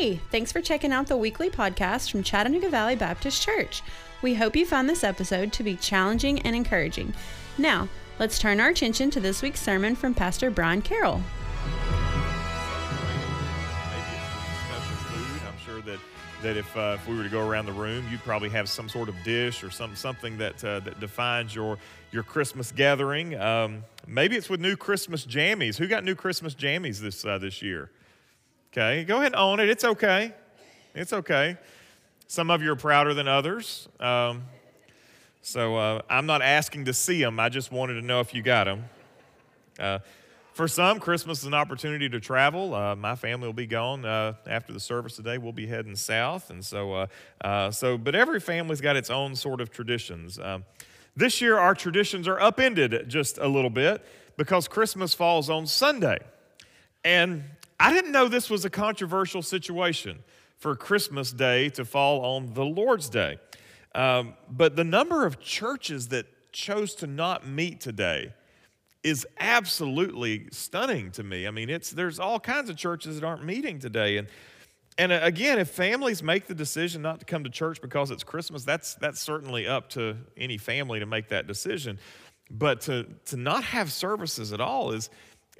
Hey, thanks for checking out the weekly podcast from Chattanooga Valley Baptist Church. We hope you found this episode to be challenging and encouraging. Now, let's turn our attention to this week's sermon from Pastor Brian Carroll. I'm sure that that if, uh, if we were to go around the room, you'd probably have some sort of dish or some something that uh, that defines your your Christmas gathering. Um, maybe it's with new Christmas jammies. Who got new Christmas jammies this uh, this year? Okay, go ahead and own it. It's okay. It's okay. Some of you are prouder than others. Um, so uh, I'm not asking to see them. I just wanted to know if you got them. Uh, for some, Christmas is an opportunity to travel. Uh, my family will be gone uh, after the service today. We'll be heading south, and so uh, uh so. But every family's got its own sort of traditions. Um, this year, our traditions are upended just a little bit because Christmas falls on Sunday, and I didn't know this was a controversial situation for Christmas Day to fall on the Lord's Day. Um, but the number of churches that chose to not meet today is absolutely stunning to me. I mean, it's there's all kinds of churches that aren't meeting today, and and uh, again, if families make the decision not to come to church because it's Christmas, that's that's certainly up to any family to make that decision. But to to not have services at all is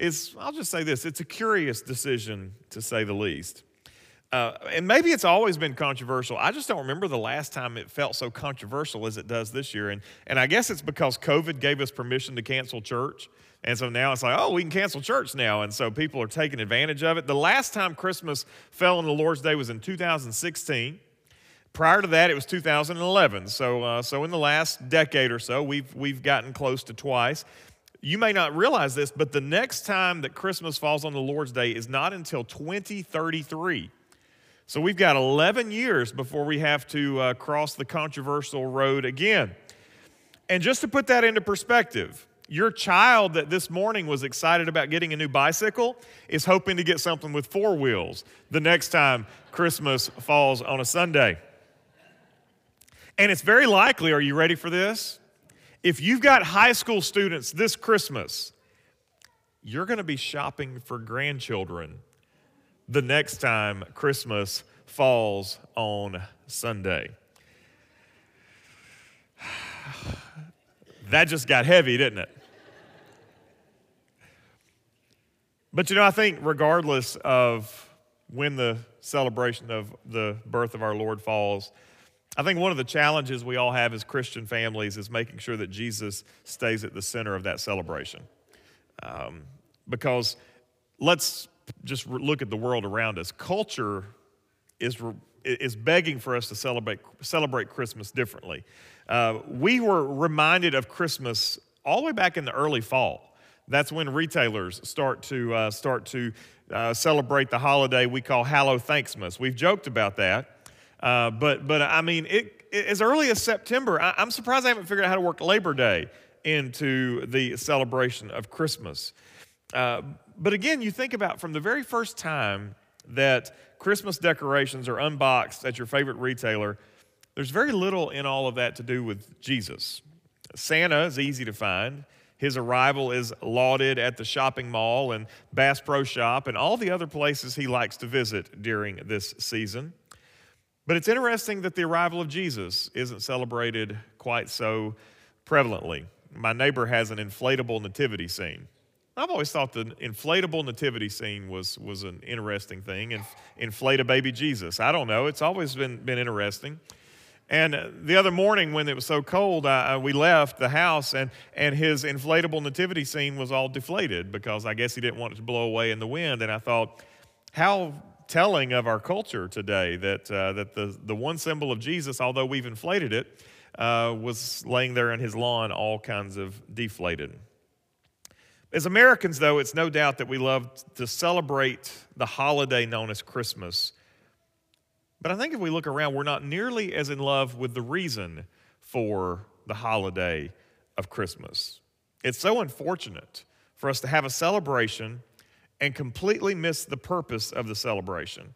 is, I'll just say this, it's a curious decision to say the least. Uh, and maybe it's always been controversial. I just don't remember the last time it felt so controversial as it does this year. And, and I guess it's because COVID gave us permission to cancel church. And so now it's like, oh, we can cancel church now. And so people are taking advantage of it. The last time Christmas fell on the Lord's Day was in 2016. Prior to that, it was 2011. So, uh, so in the last decade or so, we've, we've gotten close to twice. You may not realize this, but the next time that Christmas falls on the Lord's Day is not until 2033. So we've got 11 years before we have to uh, cross the controversial road again. And just to put that into perspective, your child that this morning was excited about getting a new bicycle is hoping to get something with four wheels the next time Christmas falls on a Sunday. And it's very likely, are you ready for this? If you've got high school students this Christmas, you're going to be shopping for grandchildren the next time Christmas falls on Sunday. That just got heavy, didn't it? But you know, I think regardless of when the celebration of the birth of our Lord falls, I think one of the challenges we all have as Christian families is making sure that Jesus stays at the center of that celebration. Um, because let's just look at the world around us. Culture is, is begging for us to celebrate, celebrate Christmas differently. Uh, we were reminded of Christmas all the way back in the early fall. That's when retailers start to, uh, start to uh, celebrate the holiday we call Hallow Thanksmas. We've joked about that. Uh, but, but I mean, it, it, as early as September, I, I'm surprised I haven't figured out how to work Labor Day into the celebration of Christmas. Uh, but again, you think about from the very first time that Christmas decorations are unboxed at your favorite retailer, there's very little in all of that to do with Jesus. Santa is easy to find. His arrival is lauded at the shopping mall and Bass Pro Shop and all the other places he likes to visit during this season. But it's interesting that the arrival of Jesus isn't celebrated quite so prevalently. My neighbor has an inflatable nativity scene. I've always thought the inflatable nativity scene was, was an interesting thing. and inflate a baby Jesus. I don't know. It's always been, been interesting. And the other morning, when it was so cold, uh, we left the house, and, and his inflatable nativity scene was all deflated because I guess he didn't want it to blow away in the wind. And I thought, how telling of our culture today that, uh, that the, the one symbol of Jesus, although we've inflated it, uh, was laying there in his lawn, all kinds of deflated. As Americans, though, it's no doubt that we love to celebrate the holiday known as Christmas. But I think if we look around, we're not nearly as in love with the reason for the holiday of Christmas. It's so unfortunate for us to have a celebration and completely miss the purpose of the celebration.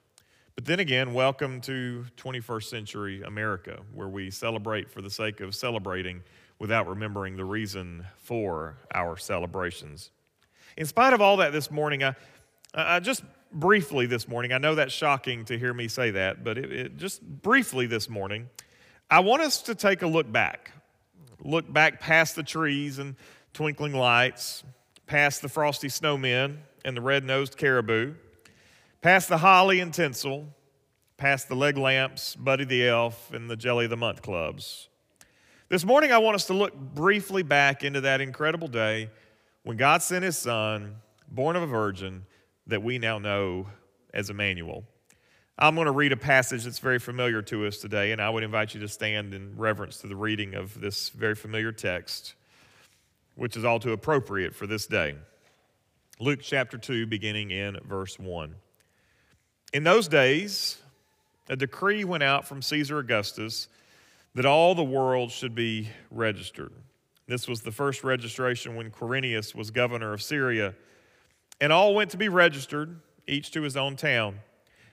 But then again, welcome to 21st century America, where we celebrate for the sake of celebrating without remembering the reason for our celebrations. In spite of all that this morning, I, I just briefly this morning, I know that's shocking to hear me say that, but it, it, just briefly this morning, I want us to take a look back. Look back past the trees and twinkling lights, past the frosty snowmen and the red nosed caribou, past the holly and tinsel, past the leg lamps, Buddy the Elf, and the Jelly of the Month clubs. This morning, I want us to look briefly back into that incredible day when God sent his son, born of a virgin, that we now know as Emmanuel. I'm going to read a passage that's very familiar to us today, and I would invite you to stand in reverence to the reading of this very familiar text, which is all too appropriate for this day. Luke chapter 2, beginning in verse 1. In those days, a decree went out from Caesar Augustus that all the world should be registered. This was the first registration when Quirinius was governor of Syria. And all went to be registered, each to his own town.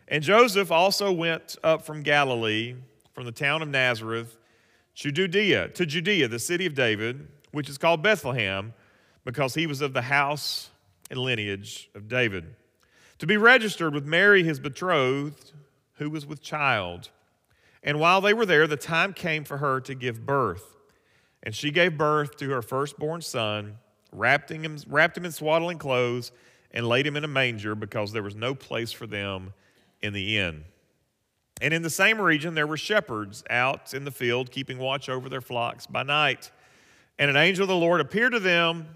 And Joseph also went up from Galilee, from the town of Nazareth, to Judea, to Judea, the city of David, which is called Bethlehem, because he was of the house and lineage of David, to be registered with Mary, his betrothed, who was with child. And while they were there, the time came for her to give birth. And she gave birth to her firstborn son, wrapped him, wrapped him in swaddling clothes, and laid him in a manger because there was no place for them in the inn. And in the same region, there were shepherds out in the field, keeping watch over their flocks by night. And an angel of the Lord appeared to them,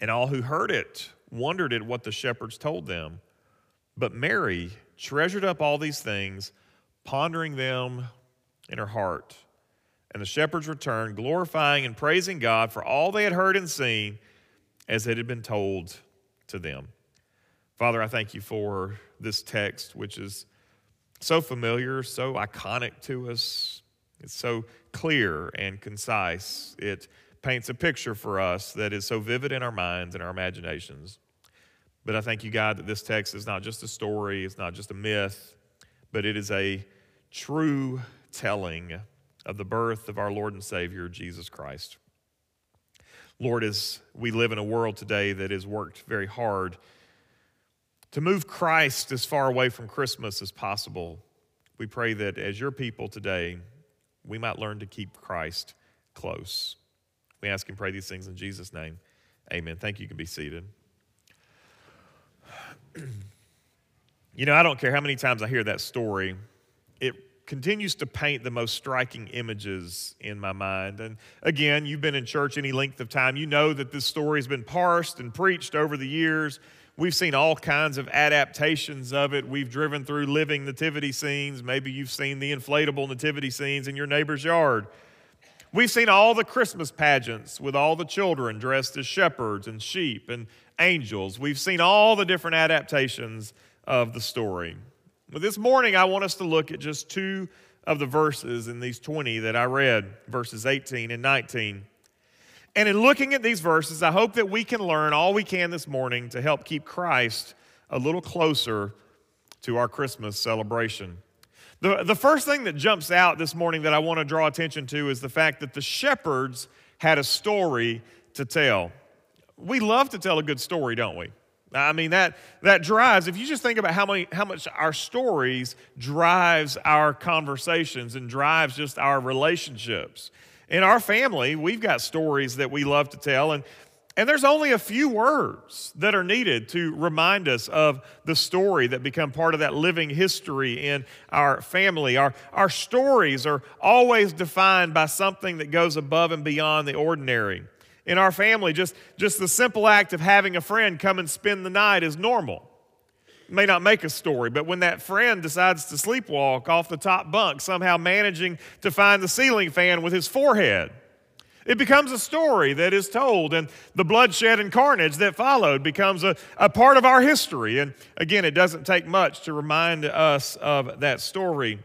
And all who heard it wondered at what the shepherds told them. But Mary treasured up all these things, pondering them in her heart. And the shepherds returned, glorifying and praising God for all they had heard and seen as it had been told to them. Father, I thank you for this text, which is so familiar, so iconic to us. It's so clear and concise. It paints a picture for us that is so vivid in our minds and our imaginations. But I thank you, God, that this text is not just a story, it's not just a myth, but it is a true telling of the birth of our Lord and Savior, Jesus Christ. Lord, as we live in a world today that has worked very hard to move Christ as far away from Christmas as possible, we pray that as your people today, we might learn to keep Christ close. We ask and pray these things in Jesus' name. Amen. Thank you. You can be seated. you know, I don't care how many times I hear that story, it continues to paint the most striking images in my mind. And again, you've been in church any length of time, you know that this story has been parsed and preached over the years. We've seen all kinds of adaptations of it. We've driven through living nativity scenes. Maybe you've seen the inflatable nativity scenes in your neighbor's yard. We've seen all the Christmas pageants with all the children dressed as shepherds and sheep and angels. We've seen all the different adaptations of the story. But this morning, I want us to look at just two of the verses in these 20 that I read, verses 18 and 19. And in looking at these verses, I hope that we can learn all we can this morning to help keep Christ a little closer to our Christmas celebration. The, the first thing that jumps out this morning that I want to draw attention to is the fact that the shepherds had a story to tell. We love to tell a good story, don't we? I mean, that, that drives, if you just think about how, many, how much our stories drives our conversations and drives just our relationships. In our family, we've got stories that we love to tell. And And there's only a few words that are needed to remind us of the story that become part of that living history in our family. Our, our stories are always defined by something that goes above and beyond the ordinary. In our family, just, just the simple act of having a friend come and spend the night is normal. It may not make a story, but when that friend decides to sleepwalk off the top bunk, somehow managing to find the ceiling fan with his forehead, it becomes a story that is told, and the bloodshed and carnage that followed becomes a, a part of our history. And again, it doesn't take much to remind us of that story.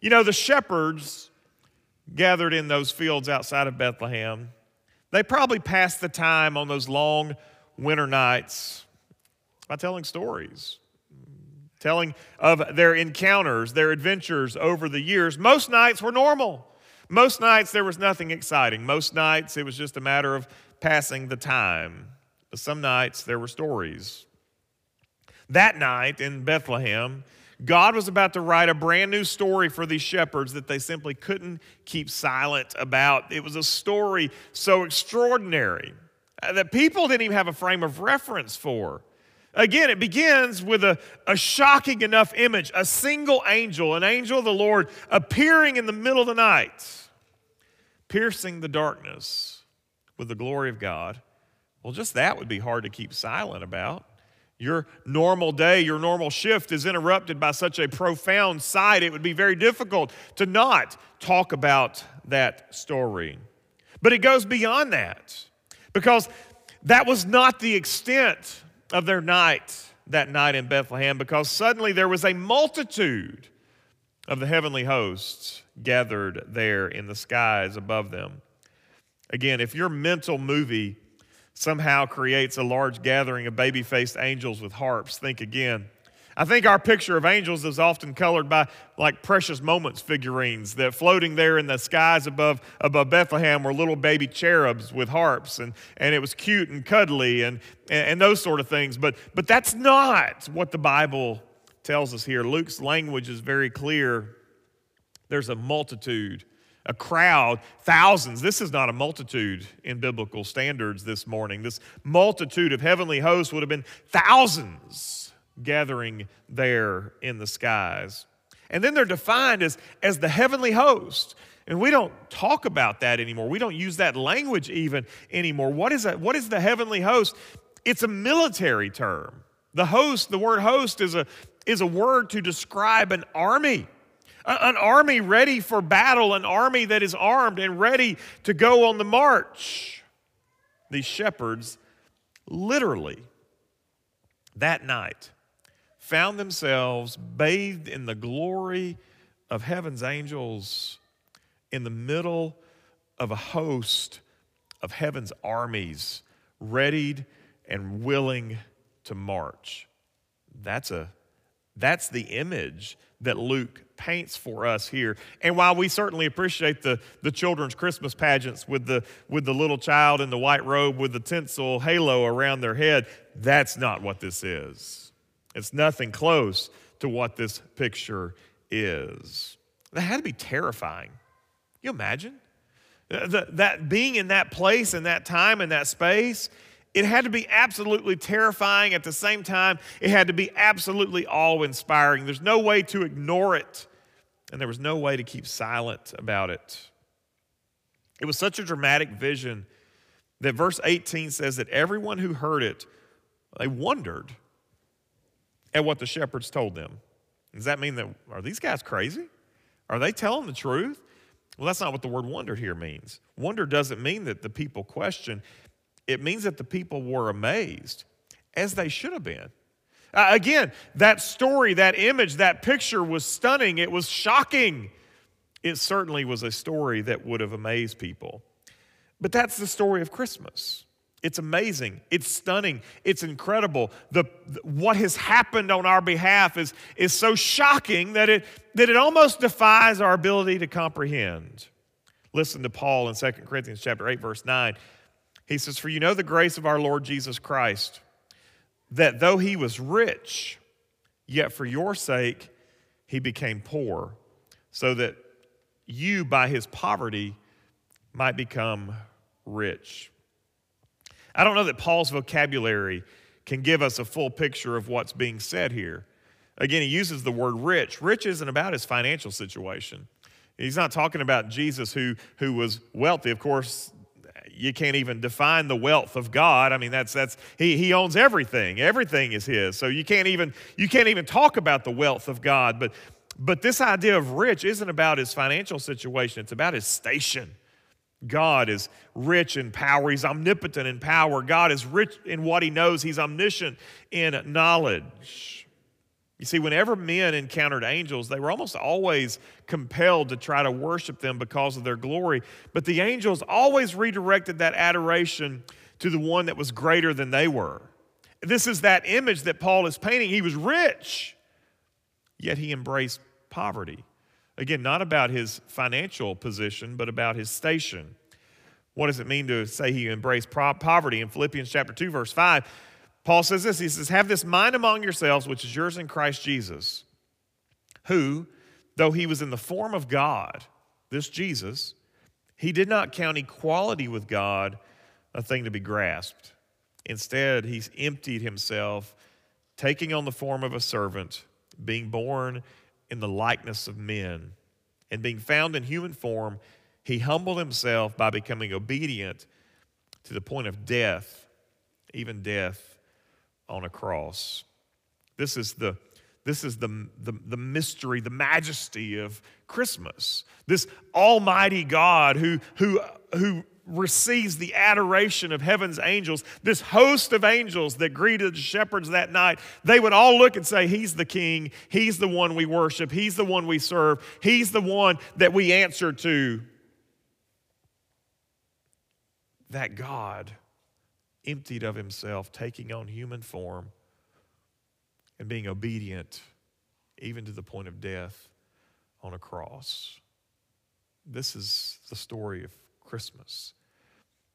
You know, the shepherds gathered in those fields outside of Bethlehem, they probably passed the time on those long winter nights by telling stories telling of their encounters, their adventures over the years. Most nights were normal. Most nights there was nothing exciting. Most nights it was just a matter of passing the time. But some nights there were stories. That night in Bethlehem, God was about to write a brand new story for these shepherds that they simply couldn't keep silent about. It was a story so extraordinary uh, that people didn't even have a frame of reference for. Again, it begins with a, a shocking enough image a single angel, an angel of the Lord, appearing in the middle of the night, piercing the darkness with the glory of God. Well, just that would be hard to keep silent about. Your normal day, your normal shift is interrupted by such a profound sight, it would be very difficult to not talk about that story. But it goes beyond that because that was not the extent of their night that night in Bethlehem because suddenly there was a multitude of the heavenly hosts gathered there in the skies above them. Again, if your mental movie somehow creates a large gathering of baby faced angels with harps, think again. I think our picture of angels is often colored by like precious moments figurines that floating there in the skies above, above Bethlehem were little baby cherubs with harps, and, and it was cute and cuddly and, and, those sort of things. But, but that's not what the Bible tells us here. Luke's language is very clear. There's a multitude, a crowd, thousands. This is not a multitude in biblical standards this morning. This multitude of heavenly hosts would have been thousands gathering there in the skies. And then they're defined as, as the heavenly host. And we don't talk about that anymore. We don't use that language even anymore. What is, that? what is the heavenly host? It's a military term. The host, the word host, is a, is a word to describe an army. An army ready for battle, an army that is armed and ready to go on the march. These shepherds literally that night found themselves bathed in the glory of heaven's angels in the middle of a host of heaven's armies, readied and willing to march. That's, a, that's the image that Luke paints for us here. And while we certainly appreciate the, the children's Christmas pageants with the, with the little child in the white robe with the tinsel halo around their head, that's not what this is. It's nothing close to what this picture is. That had to be terrifying. You imagine? Uh, that, that being in that place and that time and that space, it had to be absolutely terrifying. At the same time, it had to be absolutely awe inspiring. There's no way to ignore it, and there was no way to keep silent about it. It was such a dramatic vision that verse 18 says that everyone who heard it, they wondered at what the shepherds told them. Does that mean that, are these guys crazy? Are they telling the truth? Well, that's not what the word wonder here means. Wonder doesn't mean that the people question, it means that the people were amazed, as they should have been. Uh, again, that story, that image, that picture was stunning. It was shocking. It certainly was a story that would have amazed people. But that's the story of Christmas. It's amazing. It's stunning. It's incredible. The, what has happened on our behalf is, is so shocking that it, that it almost defies our ability to comprehend. Listen to Paul in 2 Corinthians chapter 8, verse 9. He says, For you know the grace of our Lord Jesus Christ, that though he was rich, yet for your sake he became poor, so that you by his poverty might become rich. I don't know that Paul's vocabulary can give us a full picture of what's being said here. Again, he uses the word rich. Rich isn't about his financial situation. He's not talking about Jesus who, who was wealthy. Of course, you can't even define the wealth of God. I mean, that's that's he, he owns everything. Everything is his. So you can't even you can't even talk about the wealth of God. But but this idea of rich isn't about his financial situation, it's about his station. God is rich in power. He's omnipotent in power. God is rich in what he knows. He's omniscient in knowledge. You see, whenever men encountered angels, they were almost always compelled to try to worship them because of their glory. But the angels always redirected that adoration to the one that was greater than they were. This is that image that Paul is painting. He was rich, yet he embraced poverty. Again, not about his financial position, but about his station. What does it mean to say he embraced poverty? In Philippians chapter 2, verse 5, Paul says this He says, Have this mind among yourselves, which is yours in Christ Jesus, who, though he was in the form of God, this Jesus, he did not count equality with God a thing to be grasped. Instead, he emptied himself, taking on the form of a servant, being born in the likeness of men. And being found in human form, he humbled himself by becoming obedient to the point of death, even death on a cross. This is the this is the, the, the, mystery, the majesty of Christmas. This almighty God who, who, who receives the adoration of heaven's angels, this host of angels that greeted the shepherds that night, they would all look and say, He's the king. He's the one we worship. He's the one we serve. He's the one that we answer to. That God emptied of himself, taking on human form and being obedient even to the point of death on a cross. This is the story of Christmas.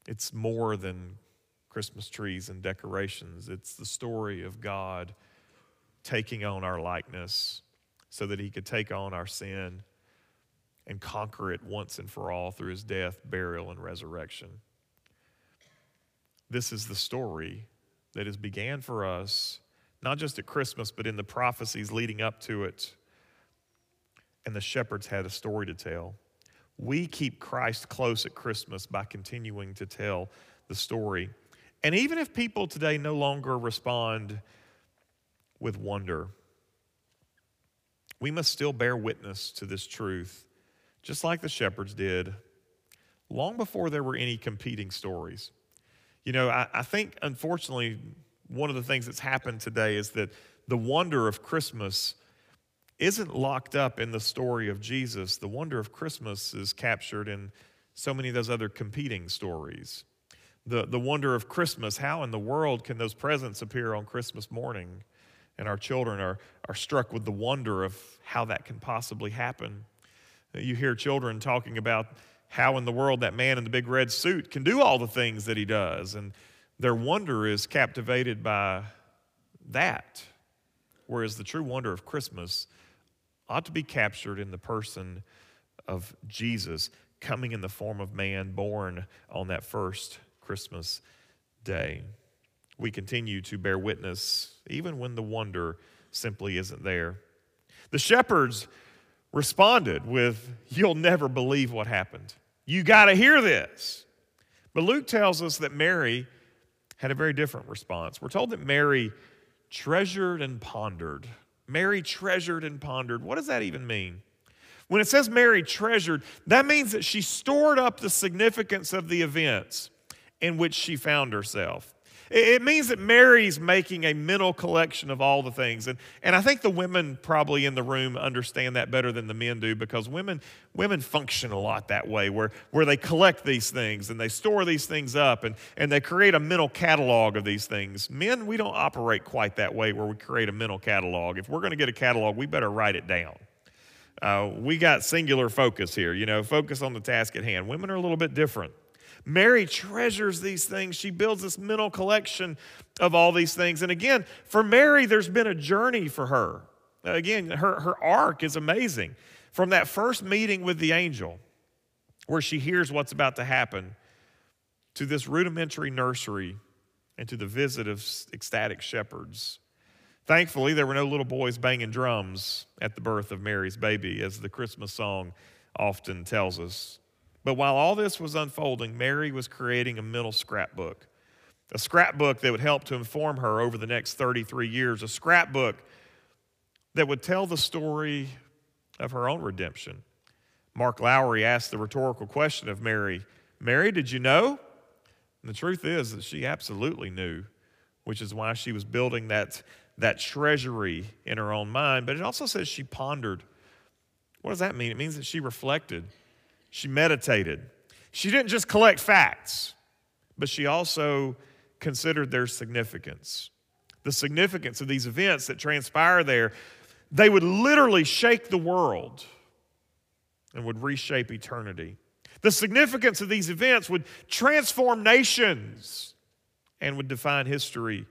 It's more than Christmas trees and decorations, it's the story of God taking on our likeness so that he could take on our sin and conquer it once and for all through his death, burial, and resurrection. This is the story that has began for us, not just at Christmas, but in the prophecies leading up to it. And the shepherds had a story to tell we keep Christ close at Christmas by continuing to tell the story. And even if people today no longer respond with wonder, we must still bear witness to this truth, just like the shepherds did, long before there were any competing stories. You know, I, I think, unfortunately, one of the things that's happened today is that the wonder of Christmas isn't locked up in the story of Jesus. The wonder of Christmas is captured in so many of those other competing stories. The, the wonder of Christmas, how in the world can those presents appear on Christmas morning? And our children are, are struck with the wonder of how that can possibly happen. You hear children talking about how in the world that man in the big red suit can do all the things that he does. And their wonder is captivated by that. Whereas the true wonder of Christmas ought to be captured in the person of Jesus coming in the form of man, born on that first Christmas day. We continue to bear witness even when the wonder simply isn't there. The shepherds responded with, You'll never believe what happened. You got to hear this. But Luke tells us that Mary had a very different response. We're told that Mary treasured and pondered Mary treasured and pondered. What does that even mean? When it says Mary treasured, that means that she stored up the significance of the events in which she found herself. It means that Mary's making a mental collection of all the things. And, and I think the women probably in the room understand that better than the men do because women, women function a lot that way, where, where they collect these things and they store these things up and, and they create a mental catalog of these things. Men, we don't operate quite that way where we create a mental catalog. If we're going to get a catalog, we better write it down. Uh, we got singular focus here, you know, focus on the task at hand. Women are a little bit different. Mary treasures these things. She builds this mental collection of all these things. And again, for Mary, there's been a journey for her. Again, her, her arc is amazing. From that first meeting with the angel, where she hears what's about to happen, to this rudimentary nursery and to the visit of ecstatic shepherds. Thankfully, there were no little boys banging drums at the birth of Mary's baby, as the Christmas song often tells us. But while all this was unfolding, Mary was creating a mental scrapbook, a scrapbook that would help to inform her over the next 33 years, a scrapbook that would tell the story of her own redemption. Mark Lowry asked the rhetorical question of Mary Mary, did you know? And the truth is that she absolutely knew, which is why she was building that, that treasury in her own mind. But it also says she pondered. What does that mean? It means that she reflected, she meditated. She didn't just collect facts, but she also considered their significance. The significance of these events that transpire there, they would literally shake the world and would reshape eternity. The significance of these events would transform nations and would define history.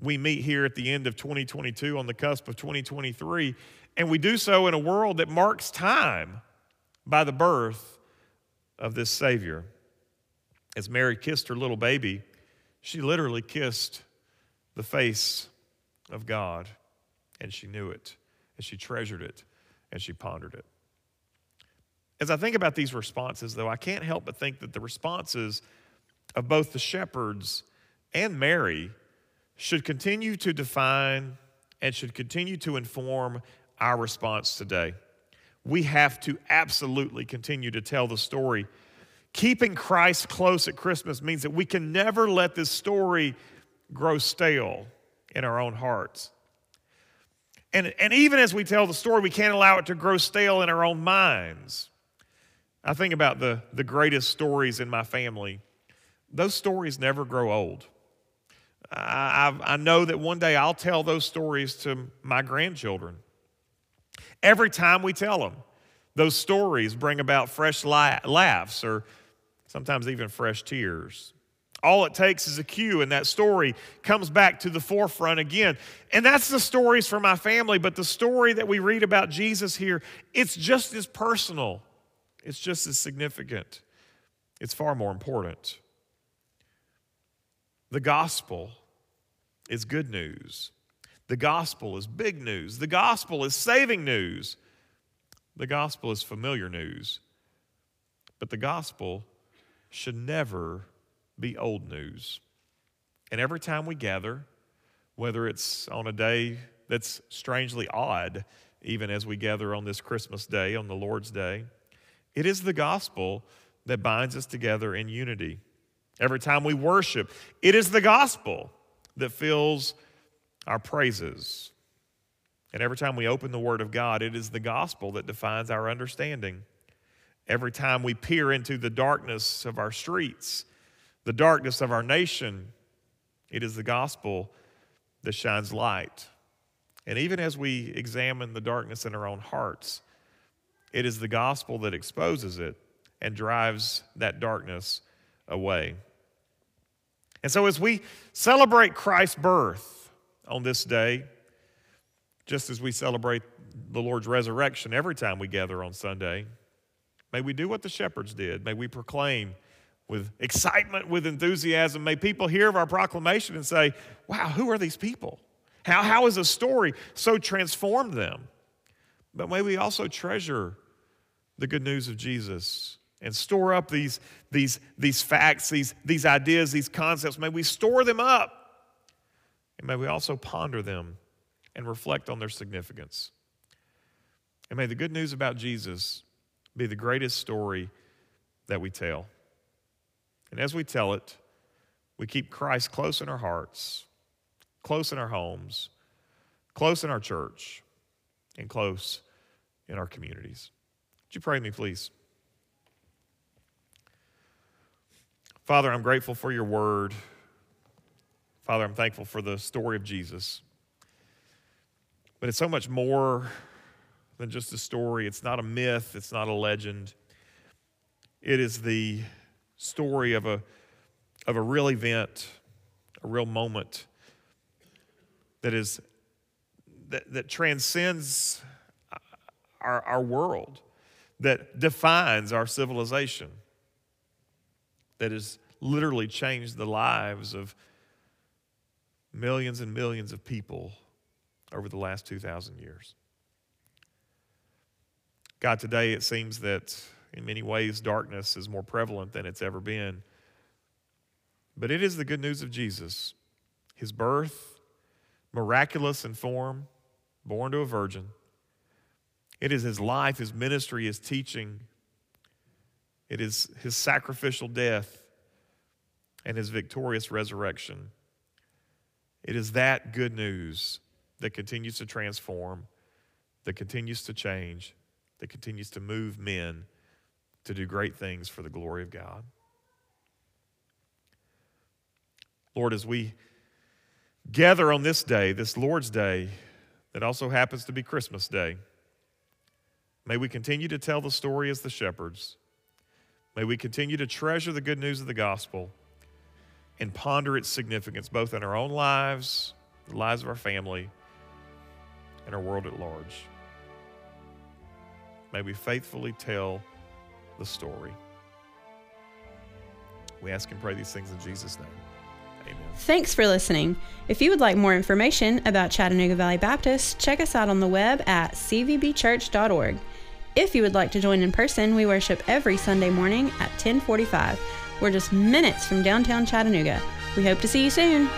We meet here at the end of 2022 on the cusp of 2023, and we do so in a world that marks time by the birth of this Savior. As Mary kissed her little baby, she literally kissed the face of God, and she knew it, and she treasured it, and she pondered it. As I think about these responses, though, I can't help but think that the responses of both the shepherds and Mary should continue to define and should continue to inform our response today. We have to absolutely continue to tell the story. Keeping Christ close at Christmas means that we can never let this story grow stale in our own hearts. And, and even as we tell the story, we can't allow it to grow stale in our own minds. I think about the, the greatest stories in my family. Those stories never grow old. I, I, I know that one day I'll tell those stories to my grandchildren. Every time we tell them, those stories bring about fresh la- laughs or sometimes even fresh tears. All it takes is a cue, and that story comes back to the forefront again. And that's the stories for my family, but the story that we read about Jesus here, it's just as personal it's just as significant, it's far more important. The gospel is good news. The gospel is big news. The gospel is saving news. The gospel is familiar news. But the gospel should never be old news. And every time we gather, whether it's on a day that's strangely odd, even as we gather on this Christmas day, on the Lord's day, it is the gospel that binds us together in unity. Every time we worship, it is the gospel that fills our praises. And every time we open the Word of God, it is the gospel that defines our understanding. Every time we peer into the darkness of our streets, the darkness of our nation, it is the gospel that shines light. And even as we examine the darkness in our own hearts, it is the gospel that exposes it and drives that darkness away. And so, as we celebrate Christ's birth on this day, just as we celebrate the Lord's resurrection every time we gather on Sunday, may we do what the shepherds did. May we proclaim with excitement, with enthusiasm. May people hear of our proclamation and say, Wow, who are these people? How, how has a story so transformed them? But may we also treasure the good news of Jesus and store up these, these, these facts, these, these ideas, these concepts. May we store them up and may we also ponder them and reflect on their significance. And may the good news about Jesus be the greatest story that we tell. And as we tell it, we keep Christ close in our hearts, close in our homes, close in our church, and close in our communities. Would you pray with me, please? Father, I'm grateful for your word. Father, I'm thankful for the story of Jesus. But it's so much more than just a story. It's not a myth, it's not a legend. It is the story of a, of a real event, a real moment that is that, that transcends our, our world, that defines our civilization, that has literally changed the lives of millions and millions of people over the last 2,000 years. God, today it seems that in many ways darkness is more prevalent than it's ever been. But it is the good news of Jesus, his birth, miraculous in form, born to a virgin. It is his life, his ministry, his teaching. It is his sacrificial death and his victorious resurrection. It is that good news that continues to transform, that continues to change, that continues to move men to do great things for the glory of God. Lord, as we gather on this day, this Lord's Day, that also happens to be Christmas Day, may we continue to tell the story as the shepherds. May we continue to treasure the good news of the gospel and ponder its significance both in our own lives, the lives of our family, and our world at large. May we faithfully tell the story. We ask and pray these things in Jesus' name. Amen. Thanks for listening. If you would like more information about Chattanooga Valley Baptist, check us out on the web at cvbchurch.org. If you would like to join in person, we worship every Sunday morning at 1045. We're just minutes from downtown Chattanooga. We hope to see you soon.